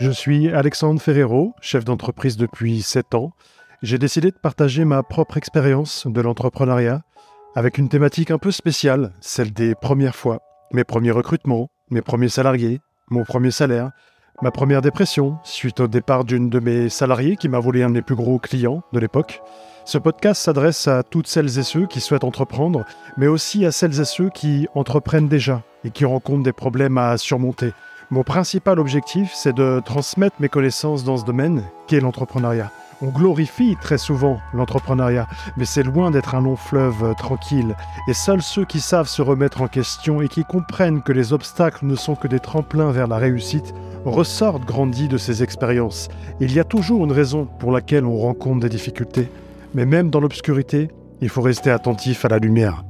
Je suis Alexandre Ferrero, chef d'entreprise depuis 7 ans. J'ai décidé de partager ma propre expérience de l'entrepreneuriat avec une thématique un peu spéciale, celle des premières fois, mes premiers recrutements, mes premiers salariés, mon premier salaire, ma première dépression suite au départ d'une de mes salariés qui m'a volé un des plus gros clients de l'époque. Ce podcast s'adresse à toutes celles et ceux qui souhaitent entreprendre, mais aussi à celles et ceux qui entreprennent déjà et qui rencontrent des problèmes à surmonter. Mon principal objectif, c'est de transmettre mes connaissances dans ce domaine qu'est l'entrepreneuriat. On glorifie très souvent l'entrepreneuriat, mais c'est loin d'être un long fleuve tranquille. Et seuls ceux qui savent se remettre en question et qui comprennent que les obstacles ne sont que des tremplins vers la réussite ressortent grandis de ces expériences. Il y a toujours une raison pour laquelle on rencontre des difficultés. Mais même dans l'obscurité, il faut rester attentif à la lumière.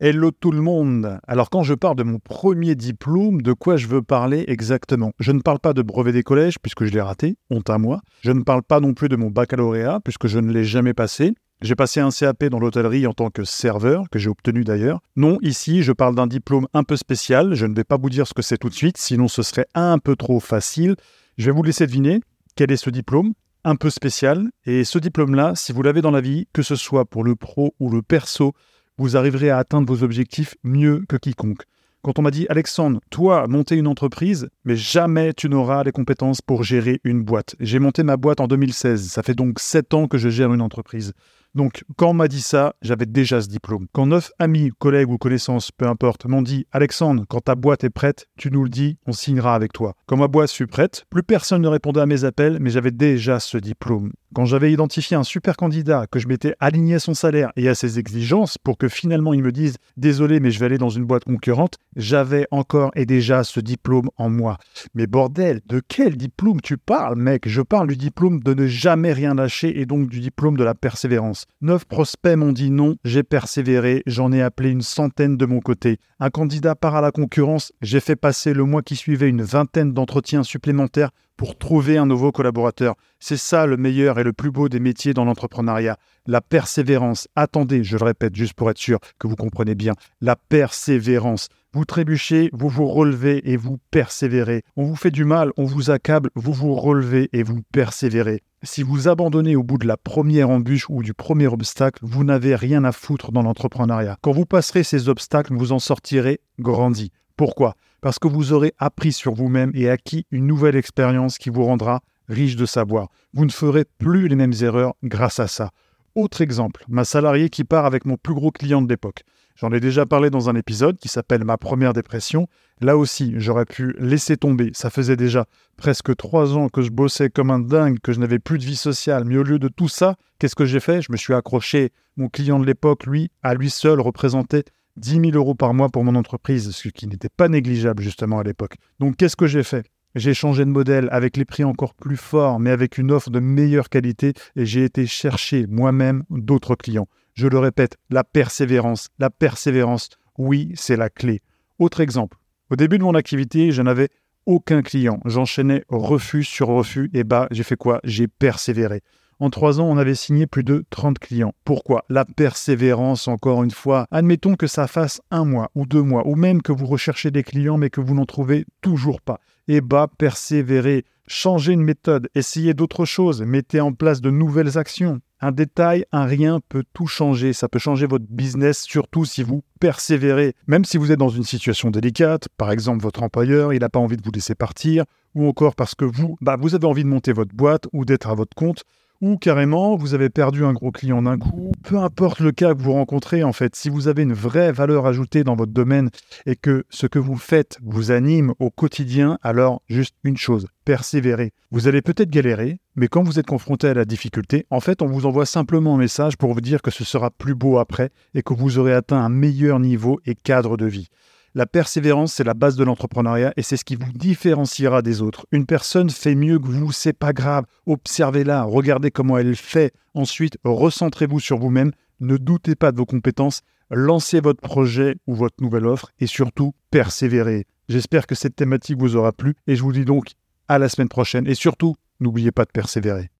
Hello tout le monde Alors quand je parle de mon premier diplôme, de quoi je veux parler exactement? Je ne parle pas de brevet des collèges, puisque je l'ai raté, honte à moi. Je ne parle pas non plus de mon baccalauréat, puisque je ne l'ai jamais passé. J'ai passé un CAP dans l'hôtellerie en tant que serveur, que j'ai obtenu d'ailleurs. Non, ici, je parle d'un diplôme un peu spécial. Je ne vais pas vous dire ce que c'est tout de suite, sinon ce serait un peu trop facile. Je vais vous laisser deviner quel est ce diplôme, un peu spécial. Et ce diplôme-là, si vous l'avez dans la vie, que ce soit pour le pro ou le perso, vous arriverez à atteindre vos objectifs mieux que quiconque. Quand on m'a dit Alexandre, toi, monter une entreprise, mais jamais tu n'auras les compétences pour gérer une boîte. J'ai monté ma boîte en 2016, ça fait donc 7 ans que je gère une entreprise. Donc, quand on m'a dit ça, j'avais déjà ce diplôme. Quand neuf amis, collègues ou connaissances, peu importe, m'ont dit Alexandre, quand ta boîte est prête, tu nous le dis, on signera avec toi. Quand ma boîte fut prête, plus personne ne répondait à mes appels, mais j'avais déjà ce diplôme. Quand j'avais identifié un super candidat, que je m'étais aligné à son salaire et à ses exigences pour que finalement il me dise Désolé, mais je vais aller dans une boîte concurrente, j'avais encore et déjà ce diplôme en moi. Mais bordel, de quel diplôme tu parles, mec? Je parle du diplôme de ne jamais rien lâcher et donc du diplôme de la persévérance. Neuf prospects m'ont dit non, j'ai persévéré, j'en ai appelé une centaine de mon côté. Un candidat part à la concurrence, j'ai fait passer le mois qui suivait une vingtaine d'entretiens supplémentaires pour trouver un nouveau collaborateur. C'est ça le meilleur et le plus beau des métiers dans l'entrepreneuriat. La persévérance. Attendez, je le répète juste pour être sûr que vous comprenez bien. La persévérance. Vous trébuchez, vous vous relevez et vous persévérez. On vous fait du mal, on vous accable, vous vous relevez et vous persévérez. Si vous abandonnez au bout de la première embûche ou du premier obstacle, vous n'avez rien à foutre dans l'entrepreneuriat. Quand vous passerez ces obstacles, vous en sortirez grandi. Pourquoi? Parce que vous aurez appris sur vous-même et acquis une nouvelle expérience qui vous rendra riche de savoir. Vous ne ferez plus les mêmes erreurs grâce à ça. Autre exemple, ma salariée qui part avec mon plus gros client de l'époque. J'en ai déjà parlé dans un épisode qui s'appelle Ma première dépression. Là aussi, j'aurais pu laisser tomber. Ça faisait déjà presque trois ans que je bossais comme un dingue, que je n'avais plus de vie sociale. Mais au lieu de tout ça, qu'est-ce que j'ai fait? Je me suis accroché. Mon client de l'époque, lui, à lui seul, représentait 10 000 euros par mois pour mon entreprise, ce qui n'était pas négligeable justement à l'époque. Donc qu'est-ce que j'ai fait? J'ai changé de modèle avec les prix encore plus forts, mais avec une offre de meilleure qualité et j'ai été chercher moi-même d'autres clients. Je le répète, la persévérance, la persévérance, oui, c'est la clé. Autre exemple, au début de mon activité, je n'avais aucun client. J'enchaînais refus sur refus et bah, j'ai fait quoi? J'ai persévéré. En trois ans, on avait signé plus de 30 clients. Pourquoi? La persévérance, encore une fois. Admettons que ça fasse un mois ou deux mois, ou même que vous recherchez des clients mais que vous n'en trouvez toujours pas. Eh bah, persévérez. Changez une méthode, essayez d'autres choses, mettez en place de nouvelles actions. Un détail, un rien peut tout changer. Ça peut changer votre business, surtout si vous persévérez. Même si vous êtes dans une situation délicate, par exemple votre employeur, il n'a pas envie de vous laisser partir, ou encore parce que vous, bah, vous avez envie de monter votre boîte ou d'être à votre compte, ou carrément vous avez perdu un gros client d'un coup, peu importe le cas que vous rencontrez en fait, si vous avez une vraie valeur ajoutée dans votre domaine et que ce que vous faites vous anime au quotidien, alors juste une chose, persévérez. Vous allez peut-être galérer, mais quand vous êtes confronté à la difficulté, en fait on vous envoie simplement un message pour vous dire que ce sera plus beau après et que vous aurez atteint un meilleur niveau et cadre de vie. La persévérance, c'est la base de l'entrepreneuriat et c'est ce qui vous différenciera des autres. Une personne fait mieux que vous, c'est pas grave. Observez-la, regardez comment elle fait. Ensuite, recentrez-vous sur vous-même. Ne doutez pas de vos compétences. Lancez votre projet ou votre nouvelle offre et surtout, persévérez. J'espère que cette thématique vous aura plu et je vous dis donc à la semaine prochaine et surtout, n'oubliez pas de persévérer.